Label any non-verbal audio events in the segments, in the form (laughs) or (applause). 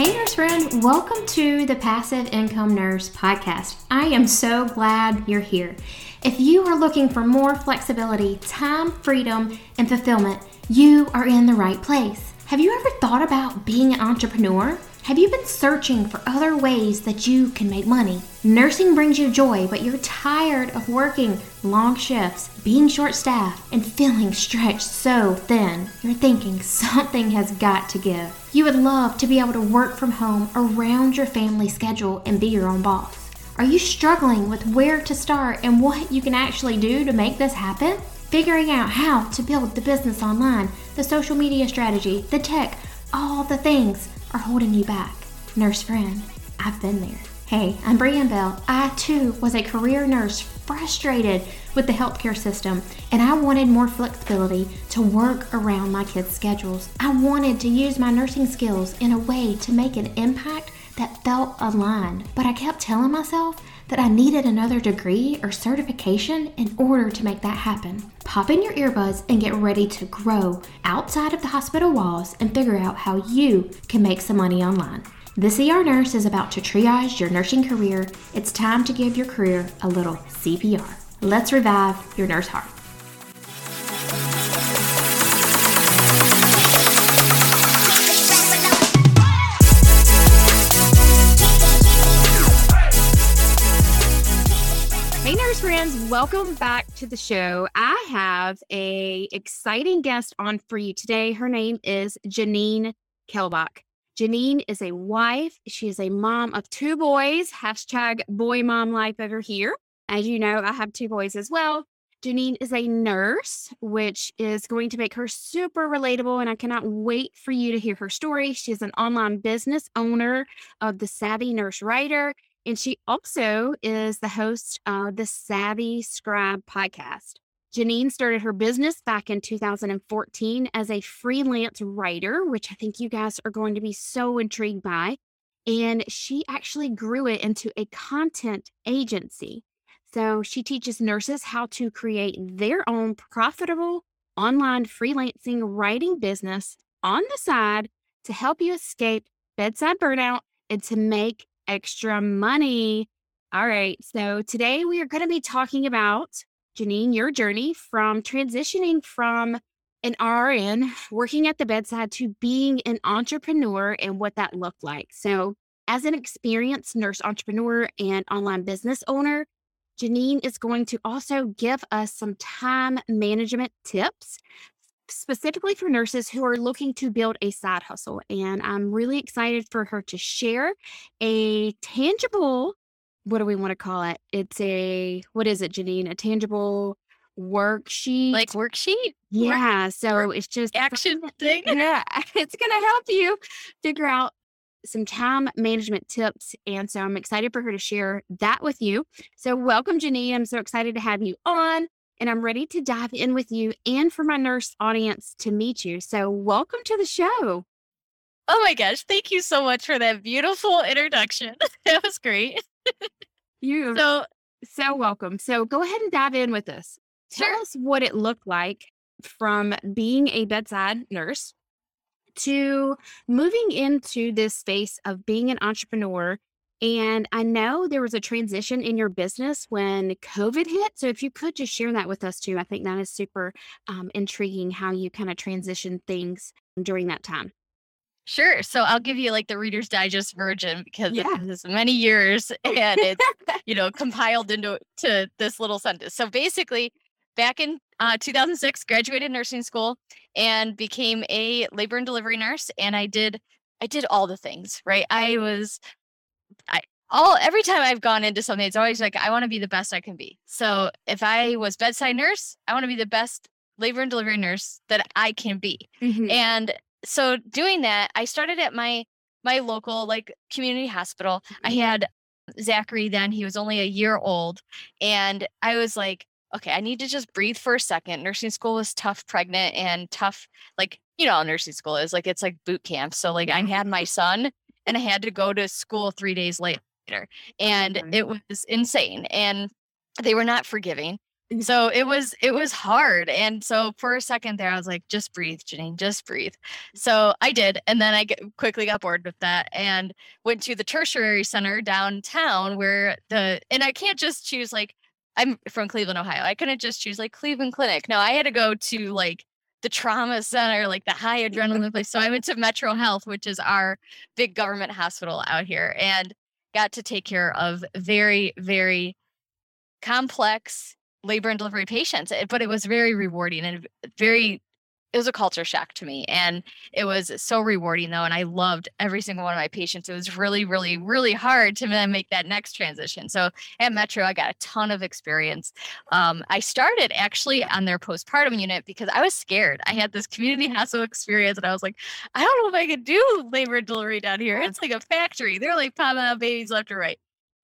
Hey, nurse friend, welcome to the Passive Income Nurse podcast. I am so glad you're here. If you are looking for more flexibility, time, freedom, and fulfillment, you are in the right place. Have you ever thought about being an entrepreneur? Have you been searching for other ways that you can make money? Nursing brings you joy, but you're tired of working long shifts, being short staffed, and feeling stretched so thin. You're thinking something has got to give. You would love to be able to work from home around your family schedule and be your own boss. Are you struggling with where to start and what you can actually do to make this happen? Figuring out how to build the business online, the social media strategy, the tech, all the things are holding you back. Nurse friend, I've been there. Hey, I'm Brianne Bell. I too was a career nurse frustrated with the healthcare system, and I wanted more flexibility to work around my kids' schedules. I wanted to use my nursing skills in a way to make an impact that felt aligned, but I kept telling myself that I needed another degree or certification in order to make that happen. Pop in your earbuds and get ready to grow outside of the hospital walls and figure out how you can make some money online. This ER Nurse is about to triage your nursing career. It's time to give your career a little CPR. Let's revive your nurse heart. Welcome back to the show. I have a exciting guest on for you today. Her name is Janine Kelbach. Janine is a wife. She is a mom of two boys. Hashtag boy mom life over here. As you know, I have two boys as well. Janine is a nurse, which is going to make her super relatable, and I cannot wait for you to hear her story. She's an online business owner of the Savvy Nurse Writer and she also is the host of the Savvy Scribe podcast. Janine started her business back in 2014 as a freelance writer, which I think you guys are going to be so intrigued by. And she actually grew it into a content agency. So she teaches nurses how to create their own profitable online freelancing writing business on the side to help you escape bedside burnout and to make extra money. All right. So today we are going to be talking about, Janine, your journey from transitioning from an RN working at the bedside to being an entrepreneur and what that looked like. So, as an experienced nurse entrepreneur and online business owner, Janine is going to also give us some time management tips specifically for nurses who are looking to build a side hustle. And I'm really excited for her to share a tangible, what do we want to call it? It's a, what is it, Janine? A tangible worksheet. Like worksheet? Yeah. Work, so it's just action (laughs) thing. (laughs) Yeah. (laughs) It's going to help you figure out some time management tips. And so I'm excited for her to share that with you. So, welcome, Janine. I'm so excited to have you on and I'm ready to dive in with you and for my nurse audience to meet you. So, welcome to the show. Oh my gosh, thank you so much for that beautiful introduction. (laughs) that was great. you so so welcome. So, go ahead and dive in with us. Tell sure. us what it looked like from being a bedside nurse to moving into this space of being an entrepreneur and I know there was a transition in your business when COVID hit. So if you could just share that with us too, I think that is super um, intriguing how you kind of transition things during that time. Sure. So I'll give you like the Reader's Digest version because yeah. this many years (laughs) and it's, you know, compiled into to this little sentence. So basically, back in uh, 2006, graduated nursing school and became a labor and delivery nurse. And I did I did all the things, right? I was I all every time I've gone into something, it's always like I want to be the best I can be. So if I was bedside nurse, I want to be the best labor and delivery nurse that I can be. Mm-hmm. And so doing that, I started at my my local like community hospital. I mm-hmm. had Zachary then, he was only a year old. And I was like, okay, I need to just breathe for a second. Nursing school was tough, pregnant and tough, like, you know, nursing school is like it's like boot camp. So like I had my son and I had to go to school three days later. And it was insane. And they were not forgiving. Mm. so it was it was hard and so for a second there i was like just breathe janine just breathe so i did and then i get, quickly got bored with that and went to the tertiary center downtown where the and i can't just choose like i'm from cleveland ohio i couldn't just choose like cleveland clinic no i had to go to like the trauma center like the high adrenaline place. So i went to metro health which is our big government hospital out here and got to take care of very very complex labor and delivery patients eh, but it was very rewarding and very it was a culture shock to me and it was so rewarding though and i loved every single one of my patients. It was really really really hard to then make that next transition. So at metro i got a ton of experience. Um, i started actually on their postpartum unit because i was scared. I had this community (laughs) hospital experience and i was like i don't know if i could do labor and delivery down here. It's like a factory. They're like popping out babies left or right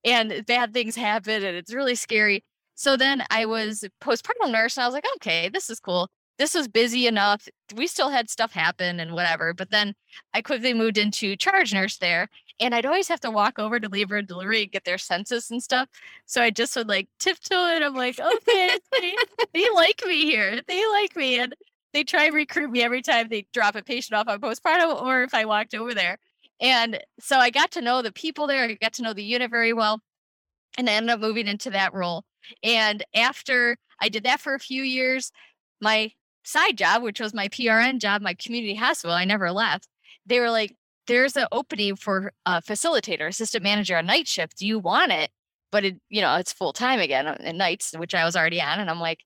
and bad things happen and it's really scary. So then I was postpartum nurse and I was like, okay, this is cool. This was busy enough. We still had stuff happen and whatever. But then I quickly moved into charge nurse there. And I'd always have to walk over to labor and delivery and get their census and stuff. So I just would like tiptoe it. I'm like, okay, they, they like me here. They like me. And they try and recruit me every time they drop a patient off on postpartum or if I walked over there. And so I got to know the people there. I got to know the unit very well. And I ended up moving into that role. And after I did that for a few years, my side job, which was my PRN job, my community hospital, I never left. They were like, there's an opening for a facilitator, assistant manager on night shift. Do you want it? But it, you know, it's full time again uh, at nights, which I was already on. And I'm like,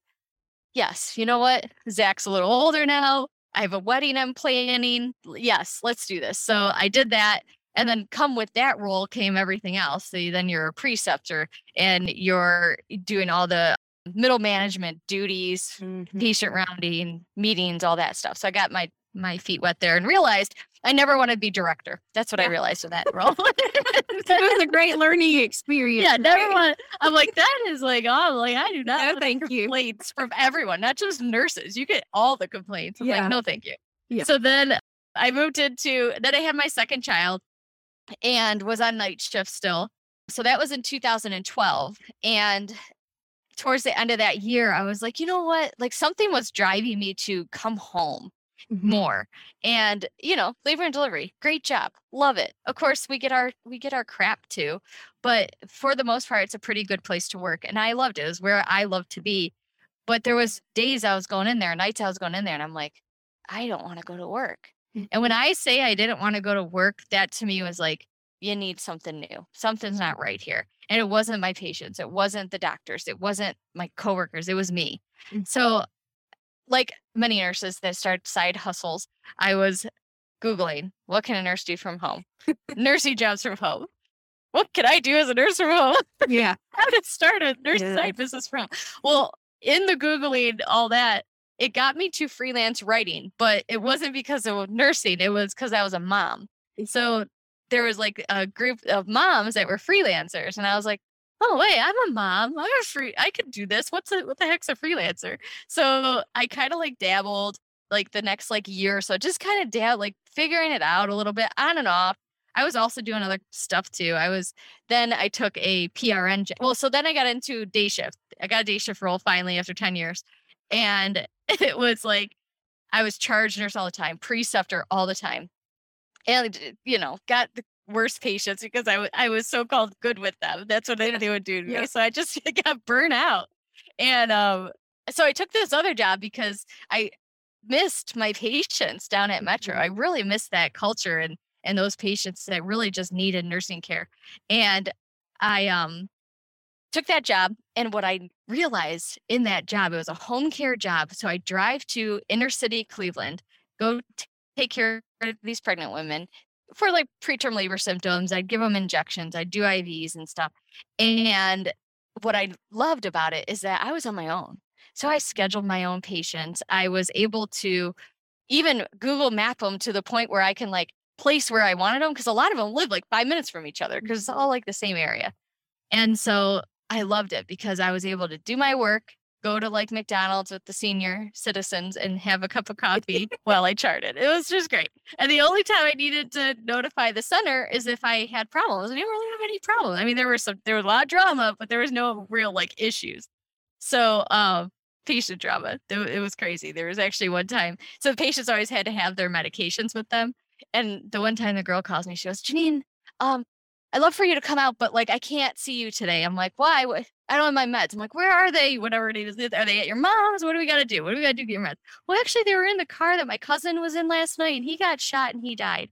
yes, you know what? Zach's a little older now. I have a wedding I'm planning. Yes, let's do this. So I did that. And then come with that role came everything else. So then you're a preceptor and you're doing all the middle management duties, mm-hmm. patient rounding, meetings, all that stuff. So I got my my feet wet there and realized I never want to be director. That's what yeah. I realized with that (laughs) role. it was a great learning experience. Yeah, never want. I'm like that is like oh, like I do not. No, thank you. Complaints from everyone, not just nurses. You get all the complaints. I'm yeah. like, no, thank you. Yeah. So then I moved into. Then I had my second child, and was on night shift still. So that was in 2012. And towards the end of that year, I was like, you know what? Like something was driving me to come home mm-hmm. more. And, you know, labor and delivery, great job. Love it. Of course, we get our we get our crap too. But for the most part, it's a pretty good place to work. And I loved it. It was where I loved to be. But there was days I was going in there, nights I was going in there, and I'm like, I don't want to go to work. And when I say I didn't want to go to work, that to me was like, you need something new. Something's not right here. And it wasn't my patients. It wasn't the doctors. It wasn't my coworkers. It was me. Mm. So, like many nurses that start side hustles, I was Googling what can a nurse do from home? (laughs) Nursing jobs from home. What can I do as a nurse from home? Yeah. (laughs) How to start a nurse yeah. side business from. Well, in the Googling, all that, it got me to freelance writing, but it wasn't because of nursing. It was because I was a mom. So there was like a group of moms that were freelancers, and I was like, oh wait, I'm a mom. I'm a free. I could do this. What's a what the heck's a freelancer? So I kind of like dabbled like the next like year or so, just kind of dab like figuring it out a little bit on and off. I was also doing other stuff too. I was then I took a PRN. Well, so then I got into day shift. I got a day shift role finally after 10 years. And (laughs) it was like I was charge nurse all the time, preceptor all the time. And, you know, got the worst patients because I, w- I was so called good with them. That's what they, they would do to me. So I just (laughs) got burnt out. And um, so I took this other job because I missed my patients down at Metro. I mm-hmm. really missed that culture and and those patients that really just needed nursing care. And I um took that job and what i realized in that job it was a home care job so i drive to inner city cleveland go t- take care of these pregnant women for like preterm labor symptoms i'd give them injections i'd do ivs and stuff and what i loved about it is that i was on my own so i scheduled my own patients i was able to even google map them to the point where i can like place where i wanted them because a lot of them live like five minutes from each other because it's all like the same area and so I loved it because I was able to do my work, go to like McDonald's with the senior citizens and have a cup of (laughs) coffee while I charted. It was just great. And the only time I needed to notify the center is if I had problems. I didn't really have any problems. I mean, there were some, there was a lot of drama, but there was no real like issues. So, um, patient drama. It was crazy. There was actually one time. So patients always had to have their medications with them. And the one time the girl calls me, she goes, Janine, um, I'd love for you to come out, but like I can't see you today. I'm like, why? I don't have my meds. I'm like, where are they? Whatever it is. Are they at your mom's? What do we got to do? What do we got to do to get your meds? Well, actually, they were in the car that my cousin was in last night and he got shot and he died.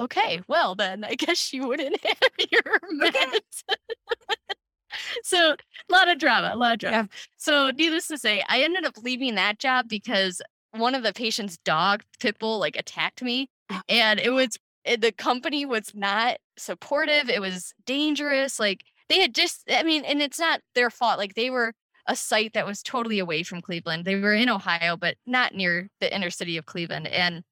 Okay, well, then I (laughs) guess you wouldn't have your meds. (laughs) so a lot of drama, a lot of drama. Yeah. So needless to say, I ended up leaving that job because one of the patient's dog, Pitbull, like attacked me. Oh. And it was it, the company was not supportive. It was dangerous. Like they had just, I mean, and it's not their fault. Like they were a site that was totally away from Cleveland. They were in Ohio, but not near the inner city of Cleveland. And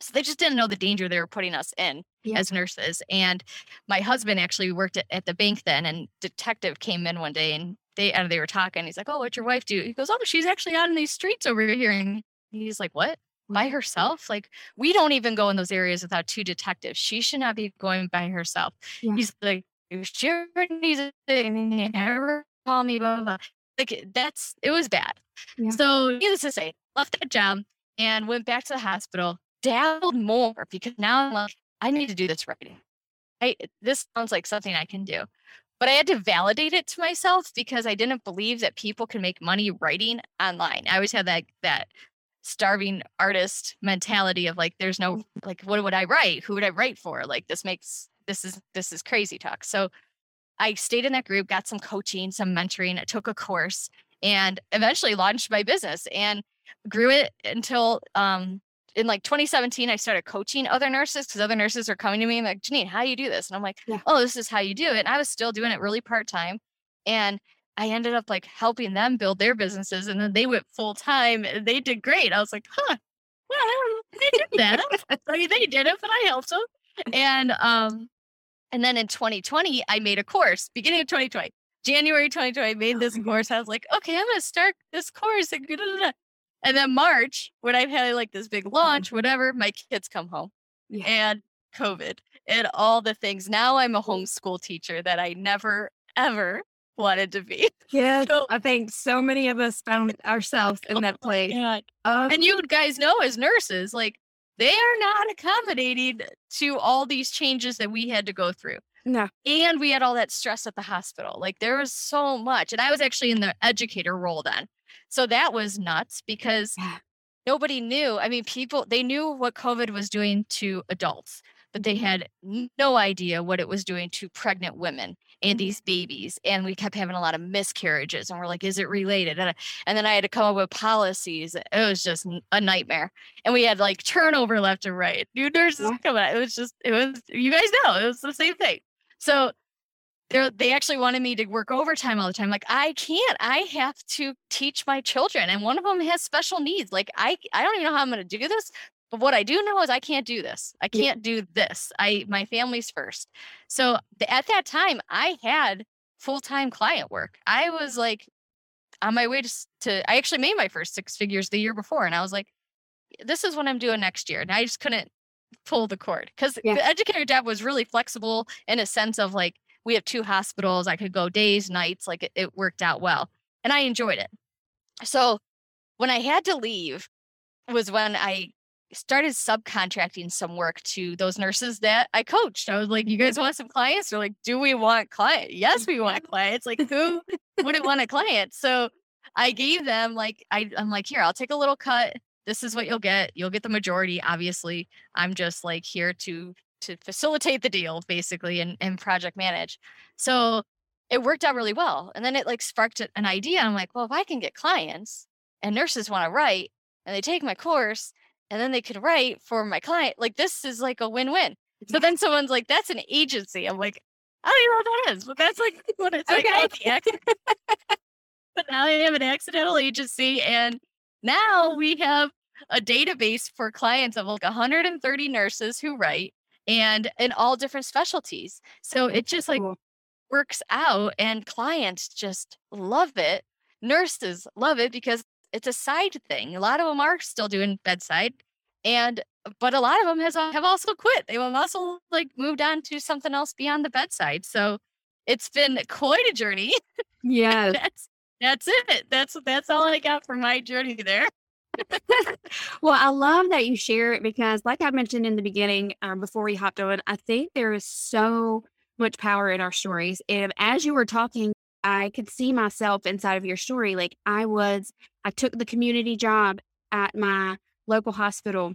so they just didn't know the danger they were putting us in yeah. as nurses. And my husband actually worked at, at, the bank then, and detective came in one day and they and they were talking. He's like, "Oh, what's your wife do?" He goes, "Oh, she's actually out in these streets over here." And he's like, "What?" By herself? Like we don't even go in those areas without two detectives. She should not be going by herself. Yeah. He's like, she needs to never call me, blah, blah, blah. Like eh, that's it was bad. Yeah. So needless to say, left that job and went back to the hospital dabbled more because now I'm like, I need to do this writing. I, this sounds like something I can do. But I had to validate it to myself because I didn't believe that people can make money writing online. I always had that that starving artist mentality of like, there's no like, what would I write? Who would I write for? Like this makes this is this is crazy talk. So I stayed in that group, got some coaching, some mentoring, I took a course, and eventually launched my business and grew it until um, in like 2017, I started coaching other nurses because other nurses are coming to me and like, Janine, how do you do this? And I'm like, yeah. oh, this is how you do it. And I was still doing it really part time. And I ended up like helping them build their businesses. And then they went full time. They did great. I was like, huh, well, they did that. I (laughs) mean, they did it, but I helped them. And, um, and then in 2020, I made a course, beginning of 2020, January 2020, I made this course. I was like, okay, I'm going to start this course. And and then March, when I've had like this big launch, whatever, my kids come home yeah. and COVID and all the things. Now I'm a homeschool teacher that I never, ever wanted to be. (laughs) Yeah. So, I think so many of us found ourselves in that oh place. Um, and you guys know as nurses, like they are not accommodating to all these changes that we had to go through. No. And we had all that stress at the hospital. Like there was so much. And I was actually in the educator role then. So that was nuts because nobody knew. I mean, people, they knew what COVID was doing to adults, but they had no idea what it was doing to pregnant women and mm-hmm. these babies. And we kept having a lot of miscarriages. And we're like, is it related? And, and then I had to come up with policies. It was just a nightmare. And we had like turnover left and right. New nurses yeah. coming out. It was just, it was, you guys know, it was the same thing. So they they actually wanted me to work overtime all the time. Like I can't. I have to teach my children, and one of them has special needs. Like I I don't even know how I'm going to do this. But what I do know is I can't do this. I can't do this. I my family's first. So at that time, I had full time client work. I was like on my way to, to I actually made my first six figures the year before, and I was like, this is what I'm doing next year. And I just couldn't pull the cord because yeah. the educator job was really flexible in a sense of like we have two hospitals. I could go days, nights, like it, it worked out well. And I enjoyed it. So when I had to leave was when I started subcontracting some work to those nurses that I coached. I was like, you guys want some clients? They're like, do we want clients? Yes, we want clients. Like who wouldn't want a client? So I gave them like, I, I'm like, here, I'll take a little cut. This is what you'll get. You'll get the majority. Obviously, I'm just like here to to facilitate the deal basically and, and project manage. So it worked out really well. And then it like sparked an idea. I'm like, well, if I can get clients and nurses want to write and they take my course and then they could write for my client, like this is like a win-win. So then someone's like, that's an agency. I'm like, I don't even know what that is, but that's like (laughs) what it's okay. Oh, like. (laughs) but now I have an accidental agency and now we have a database for clients of like 130 nurses who write and in all different specialties. So it just like cool. works out and clients just love it. Nurses love it because it's a side thing. A lot of them are still doing bedside and but a lot of them has have also quit. They have also like moved on to something else beyond the bedside. So it's been quite a journey. (laughs) Yeah. that's that's it. That's that's all I got for my journey there. (laughs) well, I love that you share it because, like I mentioned in the beginning, um, before we hopped on, I think there is so much power in our stories. And as you were talking, I could see myself inside of your story. Like I was, I took the community job at my local hospital.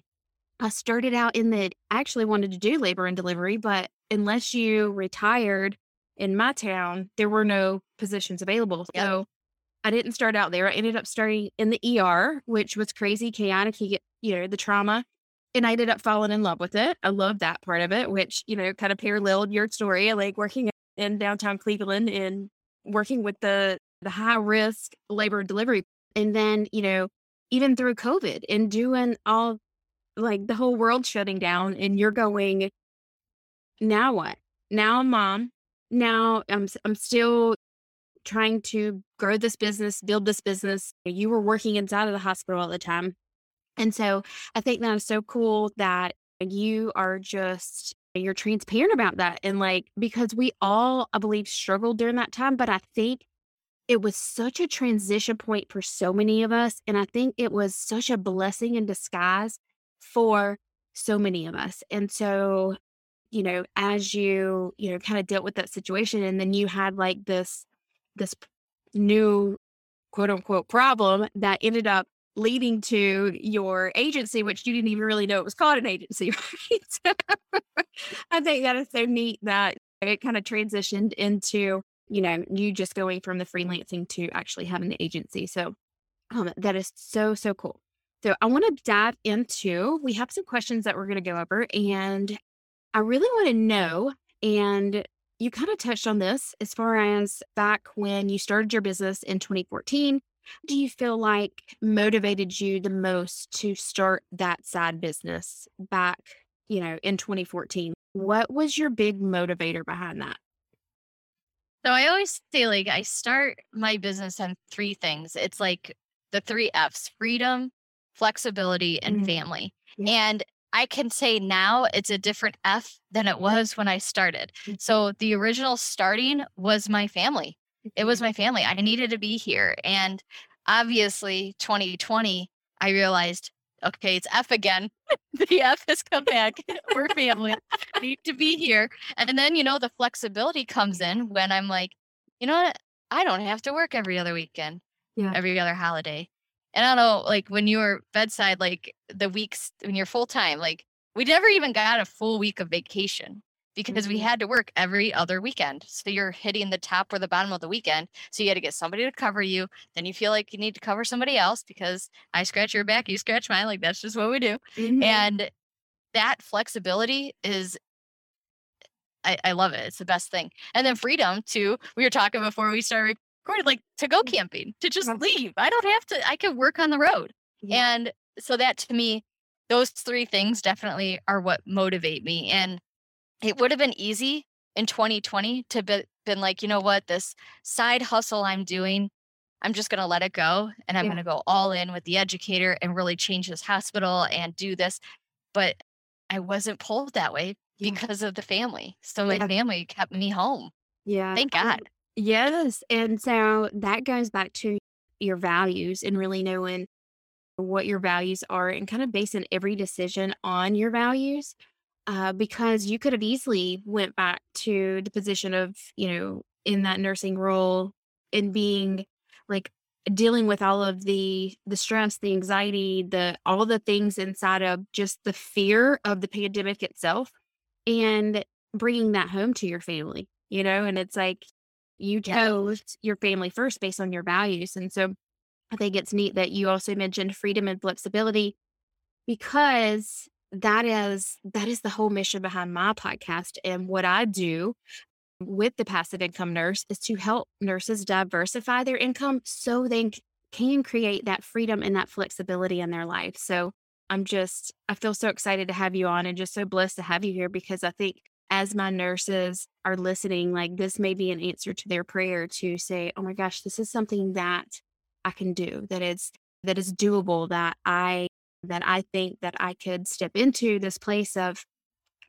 I started out in the, I actually wanted to do labor and delivery, but unless you retired in my town, there were no positions available. Yep. So I didn't start out there. I ended up starting in the ER, which was crazy, chaotic, you know, the trauma. And I ended up falling in love with it. I love that part of it, which, you know, kind of paralleled your story. Like working in downtown Cleveland and working with the the high risk labor delivery. And then, you know, even through COVID and doing all like the whole world shutting down and you're going, now what? Now mom. Now I'm I'm still trying to grow this business, build this business. You were working inside of the hospital all the time. And so I think that is so cool that you are just you're transparent about that and like because we all I believe struggled during that time, but I think it was such a transition point for so many of us and I think it was such a blessing in disguise for so many of us. And so you know, as you, you know, kind of dealt with that situation and then you had like this this new quote unquote problem that ended up leading to your agency, which you didn't even really know it was called an agency. (laughs) Right? I think that is so neat that it kind of transitioned into, you know, you just going from the freelancing to actually having the agency. So um, that is so, so cool. So I want to dive into, we have some questions that we're going to go over and I really want to know, and you kind of touched on this as far as back when you started your business in 2014. Do you feel like motivated you the most to start that side business back, you know, in 2014? What was your big motivator behind that? So I always say like I start my business on three things. It's like the three F's: freedom, flexibility, and mm-hmm. family. Yeah. And I can say now it's a different F than it was when I started. Mm-hmm. So the original starting was my family. It was my family. I needed to be here. And obviously, 2020, I realized, okay, it's F again. (laughs) the F has come back. (laughs) We're family. I need to be here. And then, you know, the flexibility comes in when I'm like, you know what? I don't have to work every other weekend, yeah. every other holiday. And I don't know, like when you were bedside, like the weeks when you're full time, like we never even got a full week of vacation because mm-hmm. we had to work every other weekend. So you're hitting the top or the bottom of the weekend. So you had to get somebody to cover you. Then you feel like you need to cover somebody else because I scratch your back, you scratch mine. Like that's just what we do. Mm-hmm. And that flexibility is I, I, love it. It's the best thing. And then freedom too. We were talking before we started recording, like to go camping, to just leave. I don't have to, I can work on the road. Yeah. And so that to me, those three things definitely are what motivate me. And it would have been easy in 2020 to be been like, you know what, this side hustle I'm doing, I'm just going to let it go and I'm yeah. going to go all in with the educator and really change this hospital and do this. But I wasn't pulled that way yeah. because of the family. So my yeah. family kept me home. Yeah. Thank God. Yes. And so that goes back to your values and really knowing what your values are and kind of basing every decision on your values. Uh, because you could have easily went back to the position of, you know, in that nursing role and being like dealing with all of the the stress the anxiety the all the things inside of just the fear of the pandemic itself and bringing that home to your family you know and it's like you chose your family first based on your values. And so I think it's neat that you also mentioned freedom and flexibility because that is that is the whole mission behind my podcast and what I do with the passive income nurse is to help nurses diversify their income so they can create that freedom and that flexibility in their life. So I'm just I feel so excited to have you on and just so blessed to have you here because I think as my nurses are listening, like this may be an answer to their prayer to say, oh my gosh, this is something that I can do, that is that is doable, that I that I think that I could step into this place of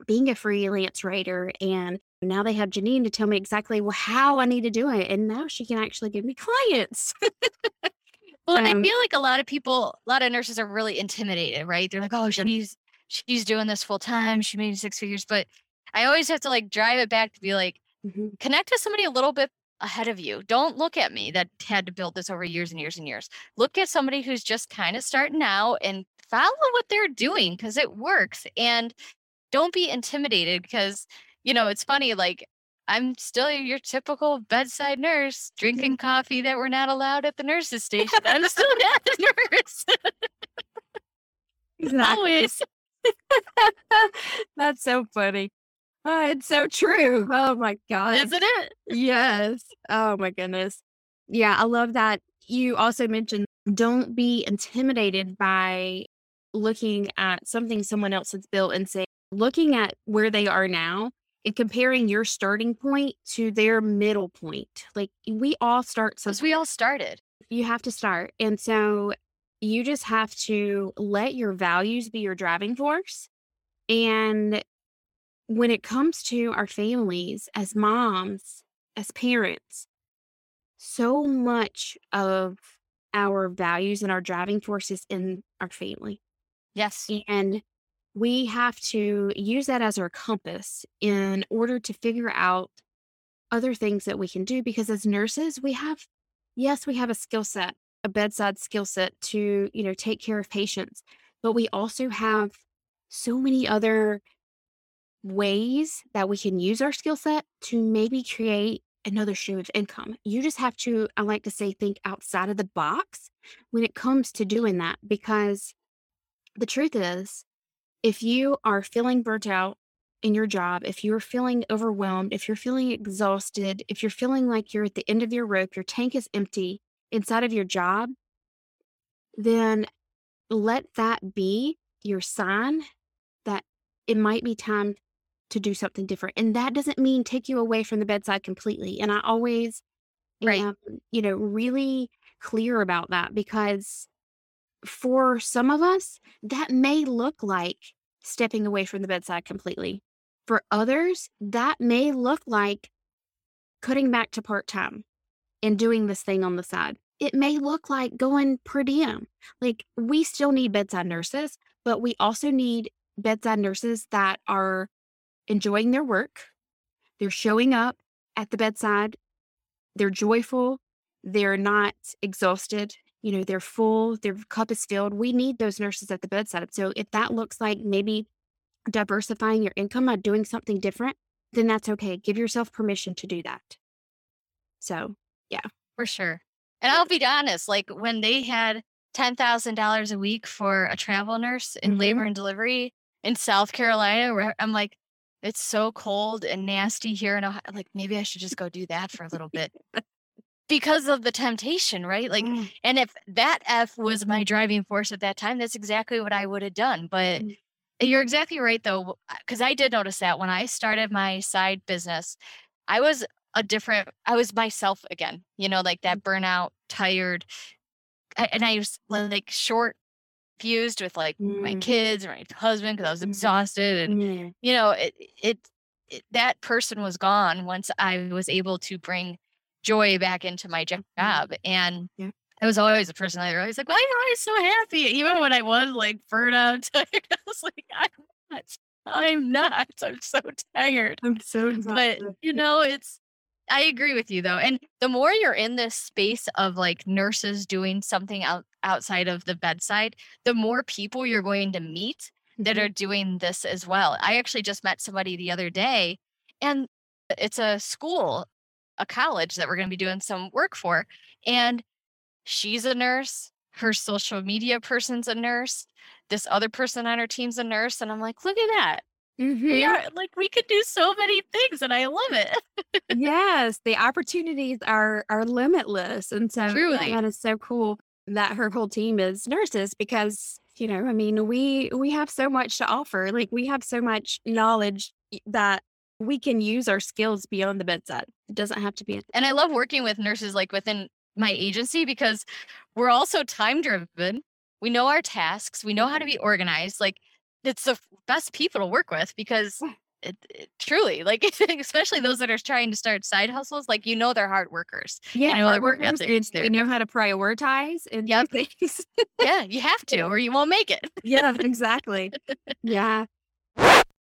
being a freelance writer and now they have Janine to tell me exactly well, how I need to do it. And now she can actually give me (laughs) clients. well, um, I feel like a lot of people, a lot of nurses are really intimidated, right? They're like, oh, she's she's doing this full time. She made six figures. But I always have to like drive it back to be like, mm-hmm. connect with somebody a little bit ahead of you. Don't look at me that had to build this over years and years and years. Look at somebody who's just kind of starting out and follow what they're doing because it works. And don't be intimidated because, you know, it's funny, like I'm still your typical bedside nurse drinking mm-hmm. coffee that we're not allowed at the nurse's station. I'm (laughs) still that nurse. (laughs) exactly. Always. (laughs) That's so funny. Oh, it's so true. Oh my God. Isn't it? Yes. Oh my goodness. Yeah, I love that. You also mentioned don't be intimidated by looking at something someone else has built and say, looking at where they are now and comparing your starting point to their middle point. Like we all start so we all started. You have to start. And so you just have to let your values be your driving force. And when it comes to our families as moms, as parents, so much of our values and our driving forces in our family. Yes. And we have to use that as our compass in order to figure out other things that we can do because as nurses we have yes we have a skill set a bedside skill set to you know take care of patients but we also have so many other ways that we can use our skill set to maybe create another stream of income you just have to i like to say think outside of the box when it comes to doing that because the truth is if you are feeling burnt out in your job, if you're feeling overwhelmed, if you're feeling exhausted, if you're feeling like you're at the end of your rope, your tank is empty inside of your job, then let that be your sign that it might be time to do something different. And that doesn't mean take you away from the bedside completely. And I always right. am, you know, really clear about that because for some of us, that may look like stepping away from the bedside completely. For others, that may look like cutting back to part time and doing this thing on the side. It may look like going per diem. Like we still need bedside nurses, but we also need bedside nurses that are enjoying their work. They're showing up at the bedside. They're joyful. They're not exhausted you know, they're full, their cup is filled. We need those nurses at the bedside. So if that looks like maybe diversifying your income by doing something different, then that's okay. Give yourself permission to do that. So, yeah. For sure. And I'll be honest, like when they had $10,000 a week for a travel nurse in mm-hmm. labor and delivery in South Carolina, where I'm like, it's so cold and nasty here. And like, maybe I should just go do that for a little bit because of the temptation, right? Like, mm. and if that F was my driving force at that time, that's exactly what I would have done. But mm. you're exactly right, though, because I did notice that when I started my side business, I was a different, I was myself again, you know, like that mm. burnout, tired. and I was like short fused with like mm. my kids or my husband because I was mm. exhausted. And, you know, it, it, it, that person was gone once I was able to bring joy back into my mm-hmm. job. And yeah. I was always a person that I was like, why am I so happy? Even when I was like burnt out, (laughs) I was like, I'm not. I'm not. I'm so tired. I'm so exhausted. But you know, it's I agree with you though. And the more you're in this space of like nurses doing something out outside of the bedside, the more people you're going to meet that mm-hmm. are doing this as well. I actually just met somebody the other day and it's a school a college that we're going to be doing some work for. And she's a nurse. Her social media person's a nurse. This other person on her team's a nurse. And I'm like, look at that. Mm-hmm. We are like we could do so many things and I love it. yes, the opportunities are are limitless. And so Truly. that is so cool that her whole team is nurses because you know, I mean, we we have so much to offer. Like we have so much knowledge that we can use our skills beyond the bedside. It doesn't have to be. And I love working with nurses like within my agency because we're also time driven. We know our tasks, we know how to be mm-hmm. organized. Like it's the best people to work with because (laughs) it, it, truly like (laughs) especially those that are trying to start side hustles like you know they're hard workers yeah you know their work ethics they know how to prioritize and yep. things yeah you have to or you won't make it (laughs) yeah exactly yeah Hang on a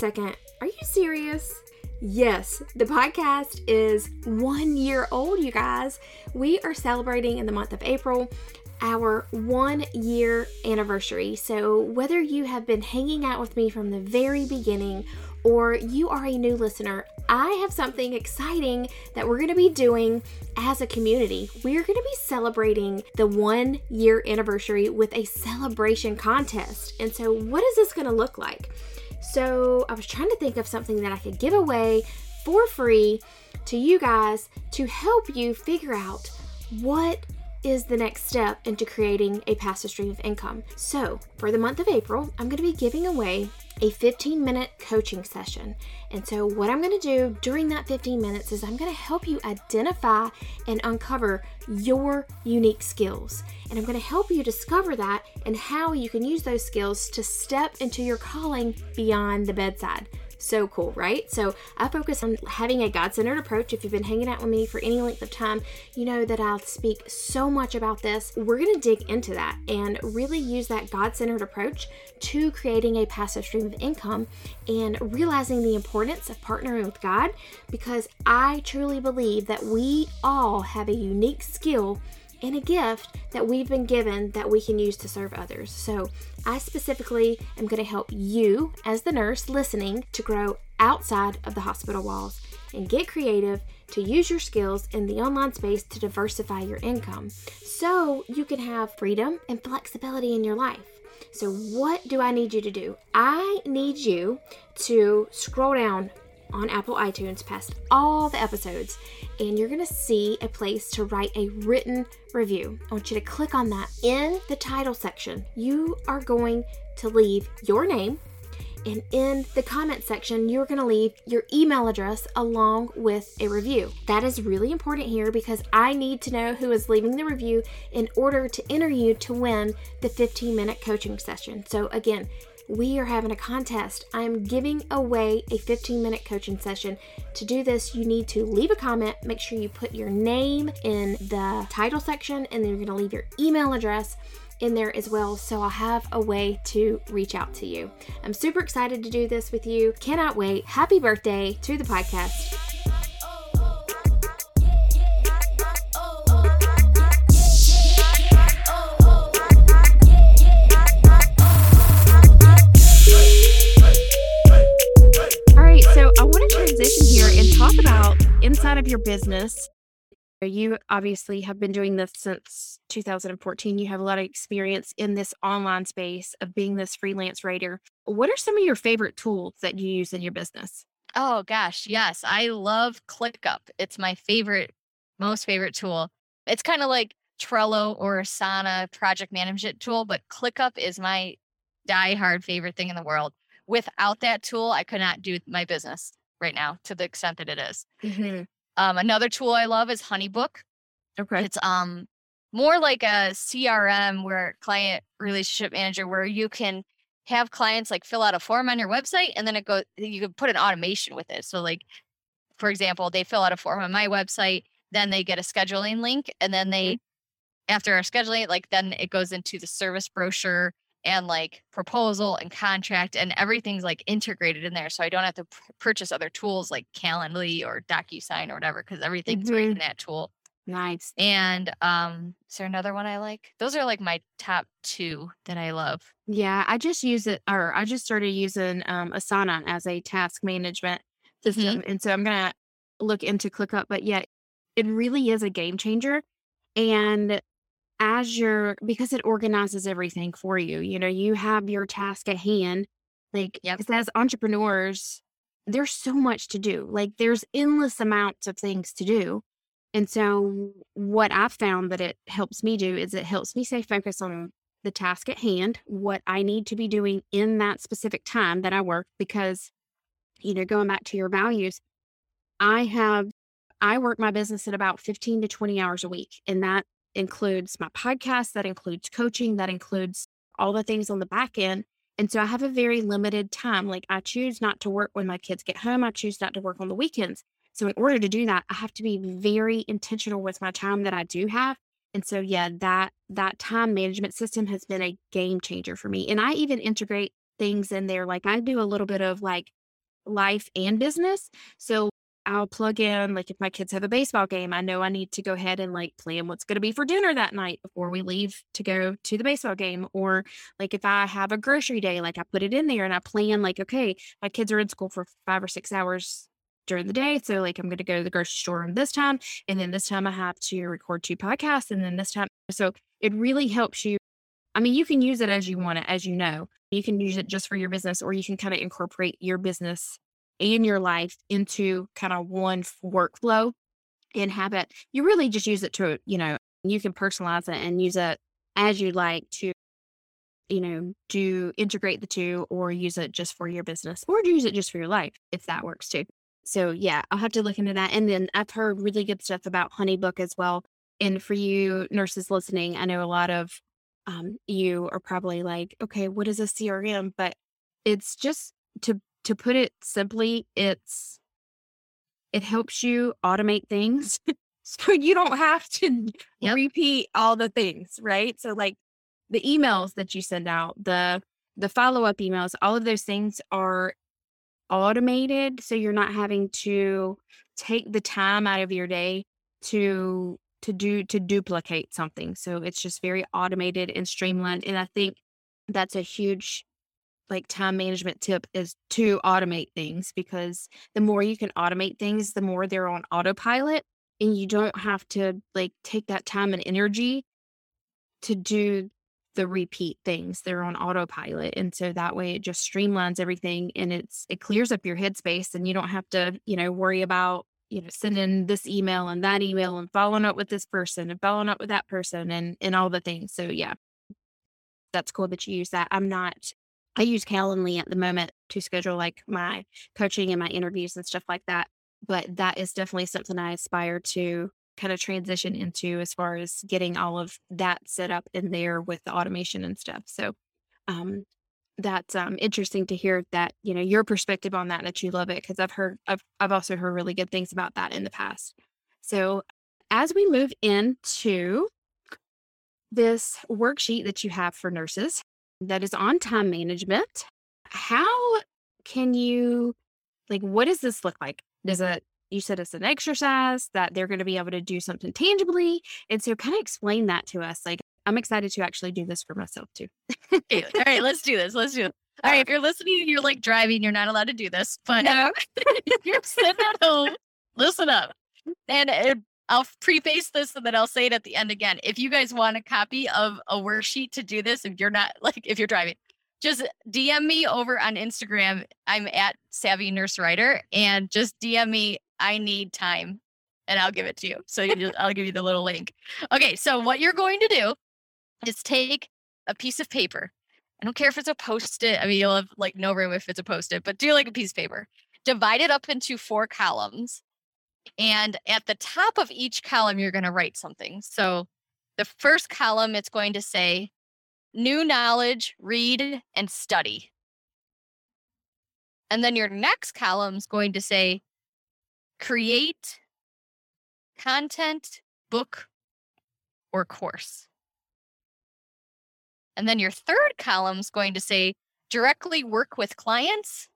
second. Are you serious? Yes, the podcast is one year old, you guys. We are celebrating in the month of April our one year anniversary. So, whether you have been hanging out with me from the very beginning or you are a new listener, I have something exciting that we're going to be doing as a community. We're going to be celebrating the one year anniversary with a celebration contest. And so, what is this going to look like? So I was trying to think of something that I could give away for free to you guys to help you figure out what is the next step into creating a passive stream of income. So, for the month of April, I'm going to be giving away a 15 minute coaching session. And so, what I'm going to do during that 15 minutes is I'm going to help you identify and uncover your unique skills. And I'm going to help you discover that and how you can use those skills to step into your calling beyond the bedside. So cool, right? So I focus on having a God centered approach. If you've been hanging out with me for any length of time, you know that I'll speak so much about this. We're going to dig into that and really use that God centered approach to creating a passive stream of income and realizing the importance of partnering with God because I truly believe that we all have a unique skill and a gift that we've been given that we can use to serve others. So, I specifically am going to help you, as the nurse listening, to grow outside of the hospital walls and get creative to use your skills in the online space to diversify your income so you can have freedom and flexibility in your life. So, what do I need you to do? I need you to scroll down on Apple iTunes past all the episodes, and you're going to see a place to write a written review. I want you to click on that. In the title section, you are going to leave your name, and in the comment section, you're going to leave your email address along with a review. That is really important here because I need to know who is leaving the review in order to enter you to win the 15 minute coaching session. So, again, we are having a contest. I am giving away a 15 minute coaching session. To do this, you need to leave a comment. Make sure you put your name in the title section, and then you're going to leave your email address in there as well. So I'll have a way to reach out to you. I'm super excited to do this with you. Cannot wait. Happy birthday to the podcast. Inside of your business, you obviously have been doing this since 2014. You have a lot of experience in this online space of being this freelance writer. What are some of your favorite tools that you use in your business? Oh gosh, yes. I love ClickUp. It's my favorite, most favorite tool. It's kind of like Trello or Asana project management tool, but ClickUp is my die-hard favorite thing in the world. Without that tool, I could not do my business right now to the extent that it is. Mm-hmm. Um, another tool I love is Honeybook. Okay. It's um more like a CRM where client relationship manager where you can have clients like fill out a form on your website and then it goes you can put an automation with it. So like for example, they fill out a form on my website, then they get a scheduling link and then they mm-hmm. after our scheduling like then it goes into the service brochure and like proposal and contract and everything's like integrated in there so i don't have to p- purchase other tools like calendly or docusign or whatever because everything's mm-hmm. right in that tool nice and um is there another one i like those are like my top two that i love yeah i just use it or i just started using um asana as a task management system mm-hmm. and so i'm gonna look into clickup but yeah it really is a game changer and as you're because it organizes everything for you. You know, you have your task at hand. Like, Yep. because as entrepreneurs, there's so much to do. Like, there's endless amounts of things to do. And so, what I've found that it helps me do is it helps me stay focused on the task at hand, what I need to be doing in that specific time that I work, because you know, going back to your values, I have, I work my business at about 15 to 20 hours a week. And that includes my podcast, that includes coaching, that includes all the things on the back end. And so I have a very limited time. Like I choose not to work when my kids get home, I choose not to work on the weekends. So in order to do that, I have to be very intentional with my time that I do have. And so yeah, that that time management system has been a game changer for me. And I even integrate things in there like I do a little bit of like life and business. So I'll plug in like if my kids have a baseball game, I know I need to go ahead and like plan what's going to be for dinner that night before we leave to go to the baseball game. Or like if I have a grocery day, like I put it in there and I plan like, okay, my kids are in school for five or six hours during the day. So like I'm going to go to the grocery store this time. And then this time I have to record two podcasts. And then this time. So it really helps you. I mean, you can use it as you want it, as you know. You can use it just for your business, or you can kind of incorporate your business and your life into kind of one workflow and habit. You really just use it to, you know, you can personalize it and use it as you like to you know, do integrate the two or use it just for your business or use it just for your life if that works too. So yeah, I'll have to look into that. And then I've heard really good stuff about Honeybook as well. And for you nurses listening, I know a lot of um, you are probably like, okay, what is a CRM? But it's just to to put it simply, it's it helps you automate things. (laughs) so you don't have to yep. repeat all the things, right? So like the emails that you send out, the the follow-up emails, all of those things are automated so you're not having to take the time out of your day to to do to duplicate something so it's just very automated and streamlined and i think that's a huge like time management tip is to automate things because the more you can automate things the more they're on autopilot and you don't have to like take that time and energy to do the repeat things. They're on autopilot. And so that way it just streamlines everything and it's it clears up your headspace and you don't have to, you know, worry about, you know, sending this email and that email and following up with this person and following up with that person and and all the things. So yeah. That's cool that you use that. I'm not I use Calendly at the moment to schedule like my coaching and my interviews and stuff like that. But that is definitely something I aspire to kind of transition into as far as getting all of that set up in there with the automation and stuff. So um, that's um, interesting to hear that you know your perspective on that that you love it because I've heard I've I've also heard really good things about that in the past. So as we move into this worksheet that you have for nurses that is on time management, how can you like what does this look like? Does it you said it's an exercise that they're going to be able to do something tangibly. And so kind of explain that to us. Like I'm excited to actually do this for myself too. all right, let's do this. Let's do it. All right, if you're listening and you're like driving, you're not allowed to do this. But no. (laughs) if you're sitting at home, listen up. And it, I'll preface this and then I'll say it at the end again. If you guys want a copy of a worksheet to do this, if you're not (laughs) like if you're driving, just DM me over on Instagram. I'm at Savvy Nurse Writer and just DM me I need time and I'll give it to you. So you just, I'll give you the little link. Okay. So what you're going to do is take a piece of paper. I don't care if it's a post it. I mean, you'll have like no room if it's a post it, but do like a piece of paper. Divide it up into four columns. And at the top of each column, you're going to write something. So the first column, it's going to say new knowledge, read, and study. And then your next column is going to say create content, book, or course. And then your third column is going to say directly work with clients.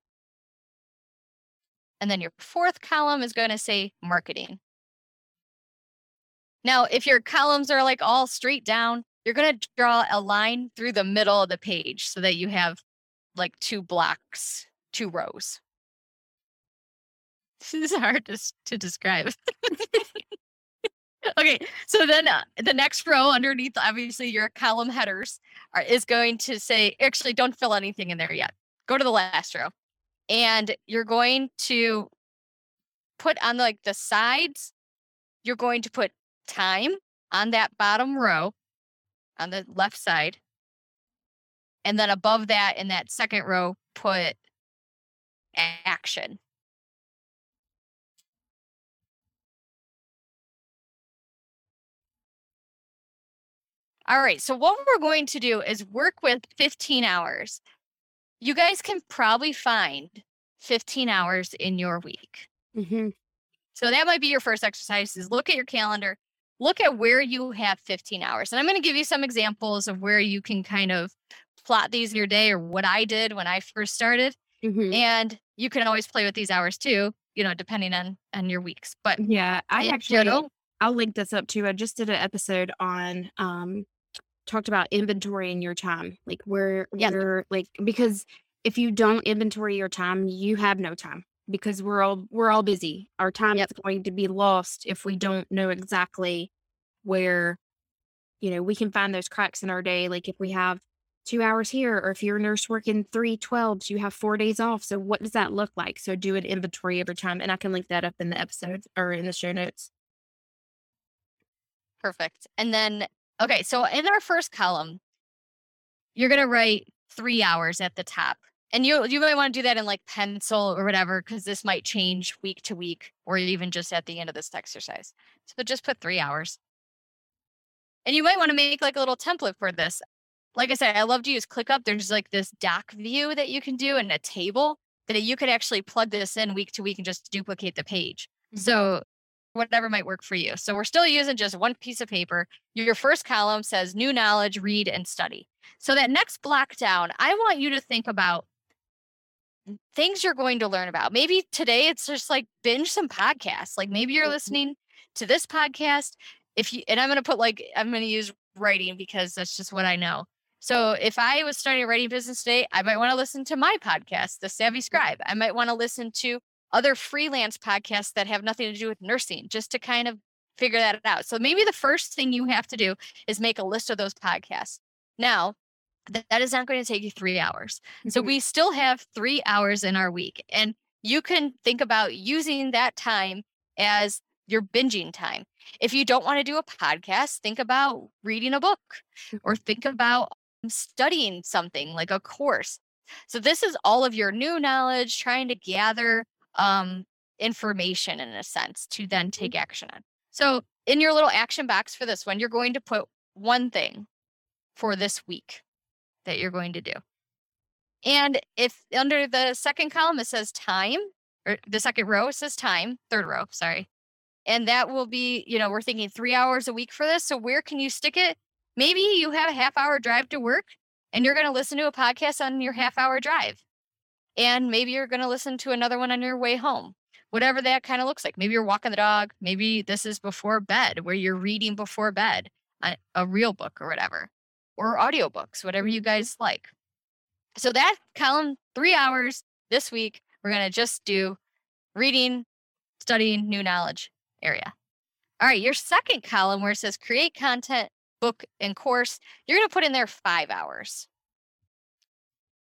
And then your fourth column is going to say marketing. Now, if your columns are like all straight down, you're going to draw a line through the middle of the page so that you have like two blocks, two rows. This is hard to, to describe. (laughs) okay, so then uh, the next row underneath, obviously, your column headers are, is going to say, actually, don't fill anything in there yet. Go to the last row. And you're going to put on like the sides, you're going to put time on that bottom row on the left side. And then above that, in that second row, put action. All right, so what we're going to do is work with 15 hours. You guys can probably find 15 hours in your week. Mm-hmm. So that might be your first exercise is look at your calendar, look at where you have 15 hours. And I'm going to give you some examples of where you can kind of plot these in your day or what I did when I first started. Mm-hmm. And you can always play with these hours too, you know, depending on on your weeks. But Yeah, I actually general, I'll link this up too. I just did an episode on um talked about inventory in your time. Like where Yeah. where like because if you don't inventory your time, you have no time because we're all we're all busy. Our time Yep. is going to be lost if we don't know exactly where you know we can find those cracks in our day. Like if we have two hours here, or if you're a nurse working three twelves, you have four days off. So what does that look like? So do an inventory of your time, and I can link that up in the episode or in the show notes. perfect. And then okay, so in our first column, you're gonna write three hours at the top. And you you really want to do that in like pencil or whatever, because this might change week to week or even just at the end of this exercise. So just put three hours. And you might want to make like a little template for this. Like I said, I love to use ClickUp. There's like this doc view that you can do and a table that you could actually plug this in week to week and just duplicate the page. Mm-hmm. So whatever might work for you. So we're still using just one piece of paper. Your first column says new knowledge, read and study. So that next block down, I want you to think about things you're going to learn about. Maybe today it's just like binge some podcasts. Like maybe you're Mhm. listening to this podcast. If you and I'm gonna put like I'm gonna use writing because that's just what I know. So if I was starting a writing business today, I might want to listen to my podcast, The Savvy Scribe. I might want to listen to other freelance podcasts that have nothing to do with nursing just to kind of figure that out. So maybe the first thing you have to do is make a list of those podcasts. Now, that is not going to take you three hours. So Mhm. we still have three hours in our week. And you can think about using that time as your binging time. If you don't want to do a podcast, think about reading a book or think about studying something like a course. So this is all of your new knowledge, trying to gather um, information in a sense to then take action on. So in your little action box for this one, you're going to put one thing for this week that you're going to do. And if under the second column it says time, or the second row it says time, third row, sorry. And that will be, you know, we're thinking three hours a week for this. So where can you stick it? Maybe you have a half hour drive to work and you're going to listen to a podcast on your half hour drive. And maybe you're going to listen to another one on your way home, whatever that kind of looks like. Maybe you're walking the dog. Maybe this is before bed where you're reading before bed a, a real book or whatever, or audiobooks, whatever you mm-hmm. guys like. So that column, three hours this week, we're going to just do reading, studying, new knowledge area. All right, your second column where it says create content, book, and course, you're going to put in there five hours.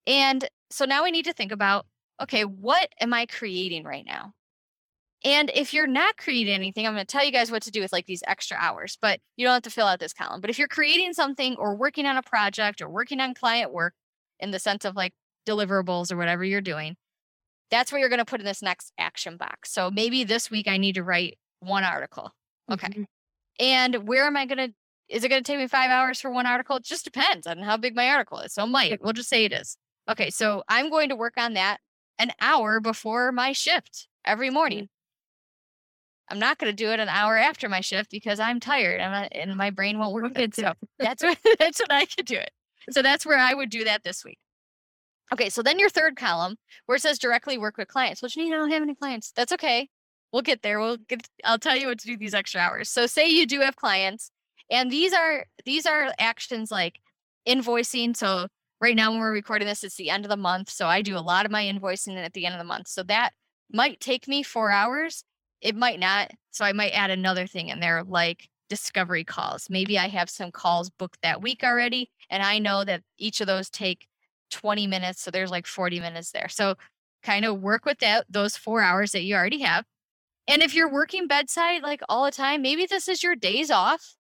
And so now we need to think about okay, what am I creating right now? And if you're not creating anything, I'm going to tell you guys what to do with like these extra hours, but you don't have to fill out this column. But if you're creating something or working on a project or working on client work in the sense of like deliverables or whatever you're doing, that's what you're going to put in this next action box. So maybe this week I need to write one article. Okay. Mhm. And where am I going to, is it going to take me five hours for one article? It just depends on how big my article is. So it might, we'll just say it is. Okay. So I'm going to work on that an hour before my shift every morning. I'm not going to do it an hour after my shift because I'm tired I'm not, and my brain won't work. Too. So (laughs) that's what, (laughs) that's when I could do it. So that's where I would do that this week. Okay. So then your third column where it says directly work with clients, which you don't have any clients. That's okay. We'll get there. We'll get, I'll tell you what to do these extra hours. So say you do have clients and these are, these are actions like invoicing. So right now when we're recording this, it's the end of the month. So I do a lot of my invoicing at the end of the month. So that might take me four hours. It might not. So I might add another thing in there like discovery calls. Maybe I have some calls booked that week already. And I know that each of those take 20 minutes. So there's like 40 minutes there. So kind of work with that, those four hours that you already have. And if you're working bedside like all the time, maybe this is your days off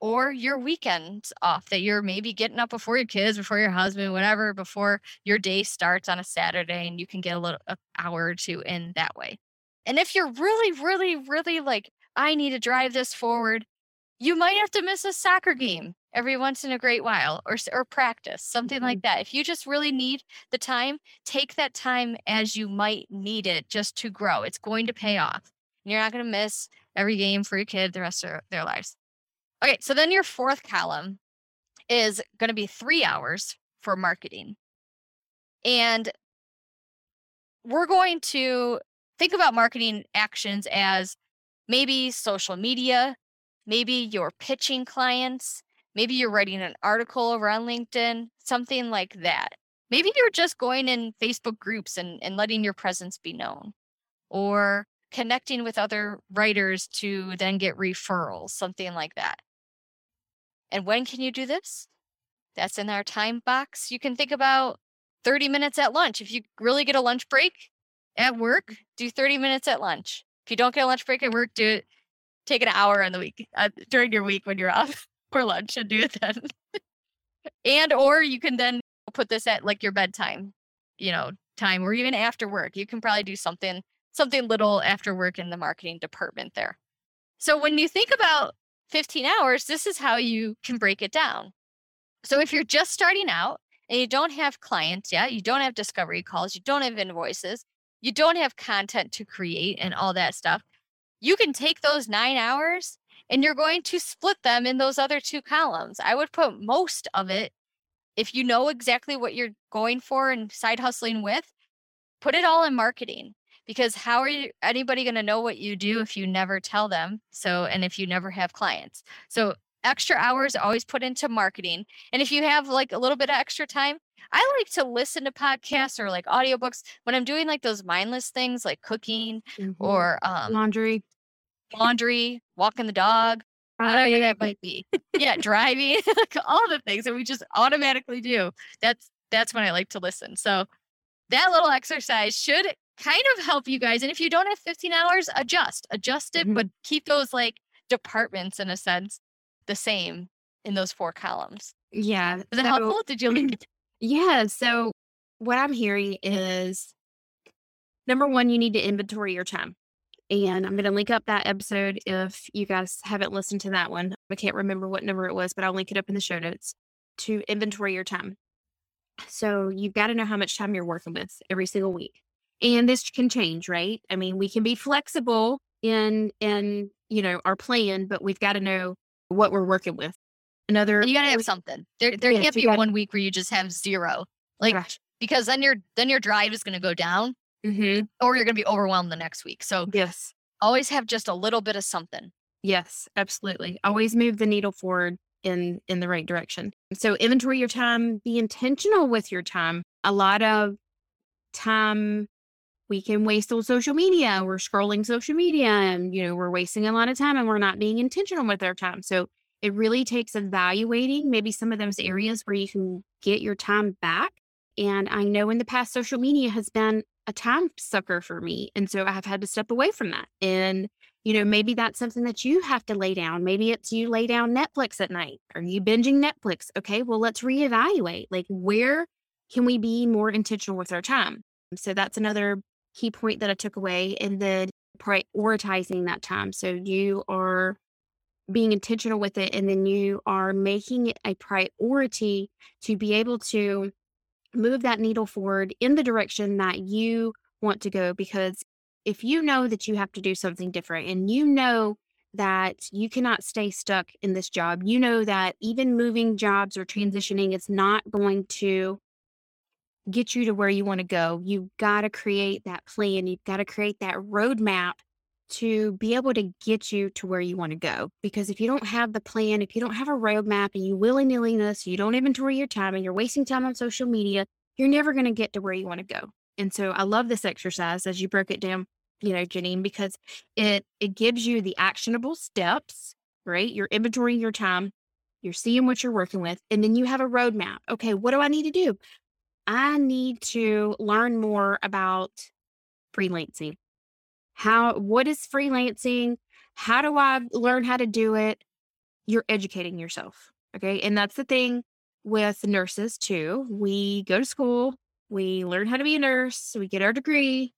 or your weekends off that you're maybe getting up before your kids, before your husband, whatever, before your day starts on a Saturday and you can get a little an hour or two in that way. And if you're really, really, really like, I need to drive this forward, you might have to miss a soccer game every once in a great while or or practice something mm-hmm. like that if you just really need the time take that time as you might need it just to grow it's going to pay off you're not going to miss every game for your kid the rest of their lives okay so then your fourth column is going to be three hours for marketing and we're going to think about marketing actions as maybe social media maybe you're pitching clients Maybe you're writing an article over on LinkedIn, something like that. Maybe you're just going in Facebook groups and, and letting your presence be known or connecting with other writers to then get referrals, something like that. And when can you do this? That's in our time box. You can think about 30 minutes at lunch. If you really get a lunch break at work, do 30 minutes at lunch. If you don't get a lunch break at work, do it. Take an hour on the week uh, during your week when you're (laughs) off for lunch and do it then. and or you can then put this at like your bedtime, you know, time or even after work. You can probably do something something little after work in the marketing department there. So when you think about 15 hours, this is how you can break it down. So if you're just starting out and you don't have clients yet, you don't have discovery calls, you don't have invoices, you don't have content to create and all that stuff, you can take those nine hours and you're going to split them in those other two columns. I would put most of it, if you know exactly what you're going for and side hustling with, put it all in marketing because how are you anybody going to know what you do if you never tell them so and if you never have clients so extra hours always put into marketing and if you have like a little bit of extra time i like to listen to podcasts or like audiobooks when i'm doing like those mindless things like cooking mm-hmm. or um, laundry laundry, walking the dog. I don't know that might be. yeah, driving, (laughs) like all the things that we just automatically do. That's that's when I like to listen. So that little exercise should kind of help you guys. And if you don't have 15 hours, adjust, adjust it, mm-hmm. but keep those like departments in a sense the same in those four columns. Yeah. Is that so, helpful? Did you (clears throat) Yeah. So what I'm hearing is number one, you need to inventory your time. And I'm going to link up that episode if you guys haven't listened to that one. I can't remember what number it was, but I'll link it up in the show notes to inventory your time. So you've got to know how much time you're working with every single week. And this can change, right? I mean, we can be flexible in in, you know, our plan, but we've got to know what we're working with. Another you got to have something. There there can't be gotta, one week where you just have zero. Like gosh. because then your then your drive is going to go down Mm-hmm. Or you're going to be overwhelmed the next week. So, yes, always have just a little bit of something. Yes, absolutely. Always move the needle forward in in the right direction. So, inventory your time, be intentional with your time. A lot of time we can waste on social media. We're scrolling social media and, you know, we're wasting a lot of time and we're not being intentional with our time. So, it really takes evaluating maybe some of those areas where you can get your time back. And I know in the past, social media has been a time sucker for me. And so I have had to step away from that. And, you know, maybe that's something that you have to lay down. Maybe it's you lay down Netflix at night. Are you binging Netflix? Okay, well, let's reevaluate. Like, where can we be more intentional with our time? So that's another key point that I took away. And then prioritizing that time. So you are being intentional with it and then you are making it a priority to be able to move that needle forward in the direction that you want to go. Because if you know that you have to do something different and you know that you cannot stay stuck in this job, you know that even moving jobs or mm-hmm. transitioning is not going to get you to where you want to go. You've got to create that plan, you've got to create that roadmap to be able to get you to where you want to go. Because if you don't have the plan, if you don't have a roadmap and you willy nilly this, you don't inventory your time and you're wasting time on social media, you're never going to get to where you want to go. And so I love this exercise as you broke it down, you know, Janine, because it it gives you the actionable steps, right? You're inventorying your time, you're seeing what you're working with, and then you have a roadmap. Okay, what do I need to do? I need to learn more about freelancing how what is freelancing how do i learn how to do it you're educating yourself. Okay. And that's the thing with nurses too. We go to school, we learn how to be a nurse, we get our degree,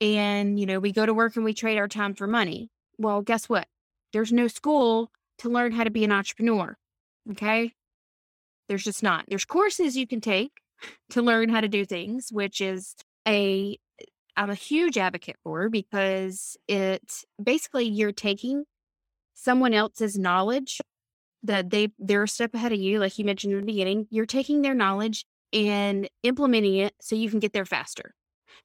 and, you know, we go to work and we trade our time for money. Well, guess what? There's no school to learn how to be an entrepreneur. Okay. There's just not. There's courses you can take to learn how to do things, which is a I'm a huge advocate for because it basically you're taking someone else's knowledge that they they're a step ahead of you, like you mentioned in the beginning. You're taking their knowledge and implementing it so you can get there faster.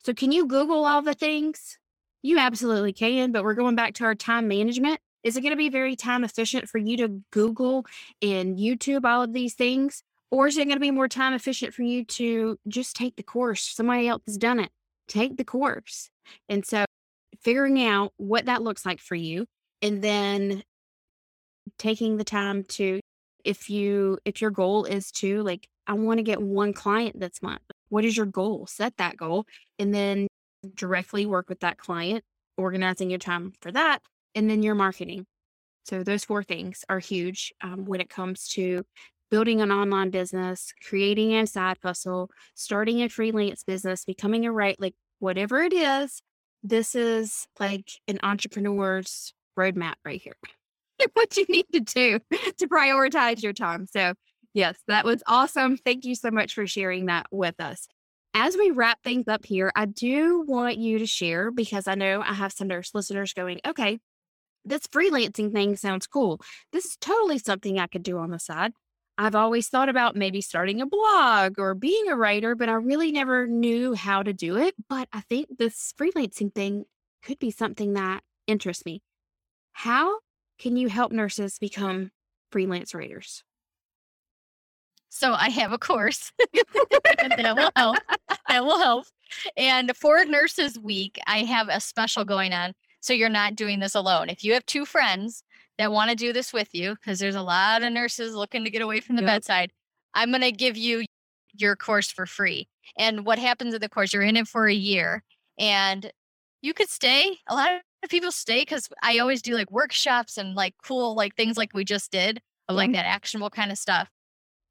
So can you Google all the things? You absolutely can, but we're going back to our time management. Is it going to be very time efficient for you to Google and YouTube all of these things? Or is it going to be more time efficient for you to just take the course? Somebody else has done it. Take the course. And so figuring out what that looks like for you and then taking the time to if you if your goal is to like I want to get one client this month. What is your goal? Set that goal and then directly work with that client, organizing your time for that, and then your marketing. So, those four things are huge um, when it comes to building an online business, creating a side hustle, starting a freelance business, becoming a right, like whatever it is, this is like an entrepreneur's roadmap right here. (laughs) what you need to do to prioritize your time. So, Yes, that was awesome. Thank you so much for sharing that with us. As we wrap things up here, I do want you to share because I know I have some nurse listeners going, okay, this freelancing thing sounds cool. This is totally something I could do on the side. I've always thought about maybe starting a blog or being a writer, but I really never knew how to do it. But I think this freelancing thing could be something that interests me. How can you help nurses become freelance writers? So I have a course (laughs) that will help. (laughs) That will help. And for Nurses Week, I have a special going on. So you're not doing this alone. If you have two friends that want to do this with you, because there's a lot of nurses looking to get away from the yep. bedside, I'm going to give you your course for free. And what happens in the course, you're in it for a year and you could stay. A lot of people stay because I always do like workshops and like cool like things like we just did of like that actionable kind of stuff.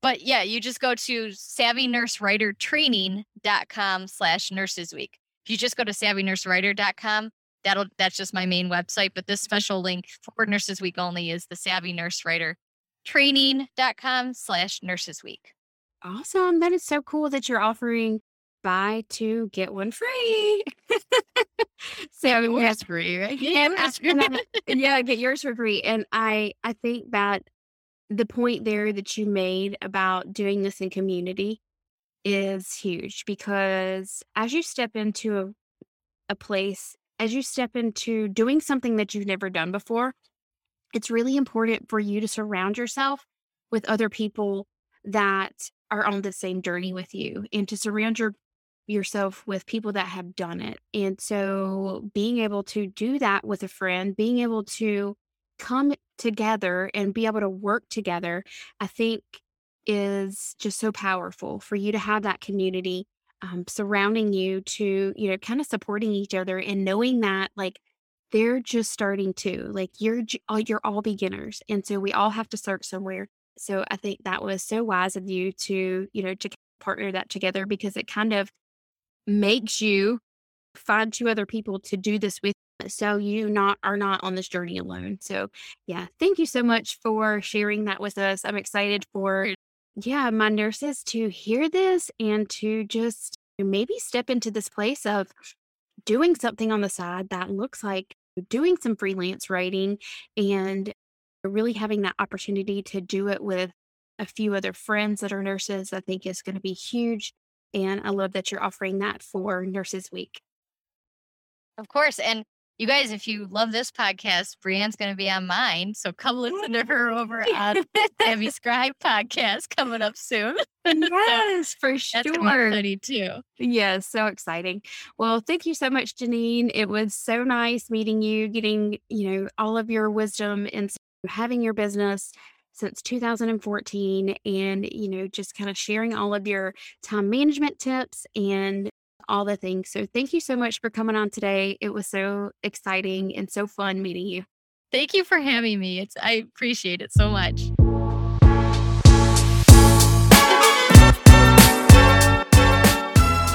But yeah, you just go to savvynursewritertraining.com slash nurses week. If you just go to savvynursewriter.com, that'll that's just my main website. But this special link for Nurses Week only is the Savvy Nurse Writer training.com slash nurses week. Awesome. That is so cool that you're offering buy two, get one free. (laughs) Savvy Nurse free, right? Yeah, (laughs) yeah, get yours for free. And I I think that the point there that you made about doing this in community is huge because as you step into a, a place, as you step into doing something that you've never done before, it's really important for you to surround yourself with other people that are on the same journey with you and to surround your yourself with people that have done it. And so being able to do that with a friend, being able to come together and be able to work together, I think is just so powerful for you to have that community um, surrounding you to, you know, kind of supporting each other and knowing that like they're just starting to like you're you're all beginners and so we all have to start somewhere so i think that was so wise of you to you know to partner that together because it kind of makes you find two other people to do this with so you not are not on this journey alone. So yeah, thank you so much for sharing that with us. I'm excited for yeah, my nurses to hear this and to just maybe step into this place of doing something on the side that looks like doing some freelance writing and really having that opportunity to do it with a few other friends that are nurses, I think is going to be huge. And I love that you're offering that for Nurses Week. Of course. And you guys, if you love this podcast, Brianne's going to be on mine. So come listen to her over on Savvy (laughs) Scribe podcast coming up soon. (laughs) yes, for sure. That's too. Yes, so exciting. Well, thank you so much, Janine. It was so nice meeting you, getting, you know, all of your wisdom and having your business since 2014 and you know just kind of sharing all of your time management tips and all the things. So thank you so much for coming on today. It was so exciting and so fun meeting you. Thank you for having me. It's I appreciate it so much.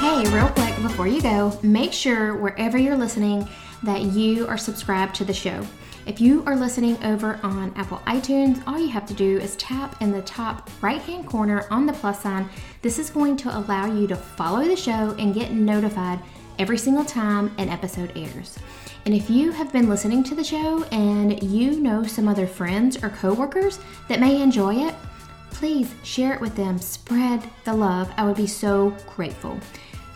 Hey, real quick before you go, make sure wherever you're listening that you are subscribed to the show. If you are listening over on Apple iTunes, all you have to do is tap in the top right hand corner on the plus sign. This is going to allow you to follow the show and get notified every single time an episode airs. And if you have been listening to the show and you know some other friends or coworkers that may enjoy it, please share it with them. Spread the love. I would be so grateful.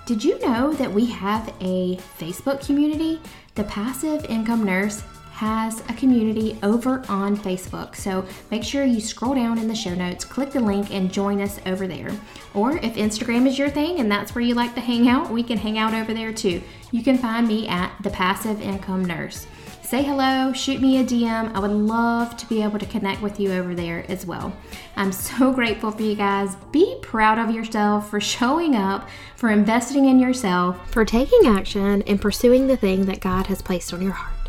Did you know that we have a Facebook community? The Passive Income Nurse has a community over on Facebook. So make sure you scroll down in the show notes, click the link, and join us over there. Or if Instagram is your thing and that's where you like to hang out, we can hang out over there too. You can find me at The Passive Income Nurse. Say hello, shoot me a DM. I would love to be able to connect with you over there as well. I'm so (laughs) grateful for you guys. Be proud of yourself for showing up, for investing in yourself, for taking action, and pursuing the thing that God has placed on your heart.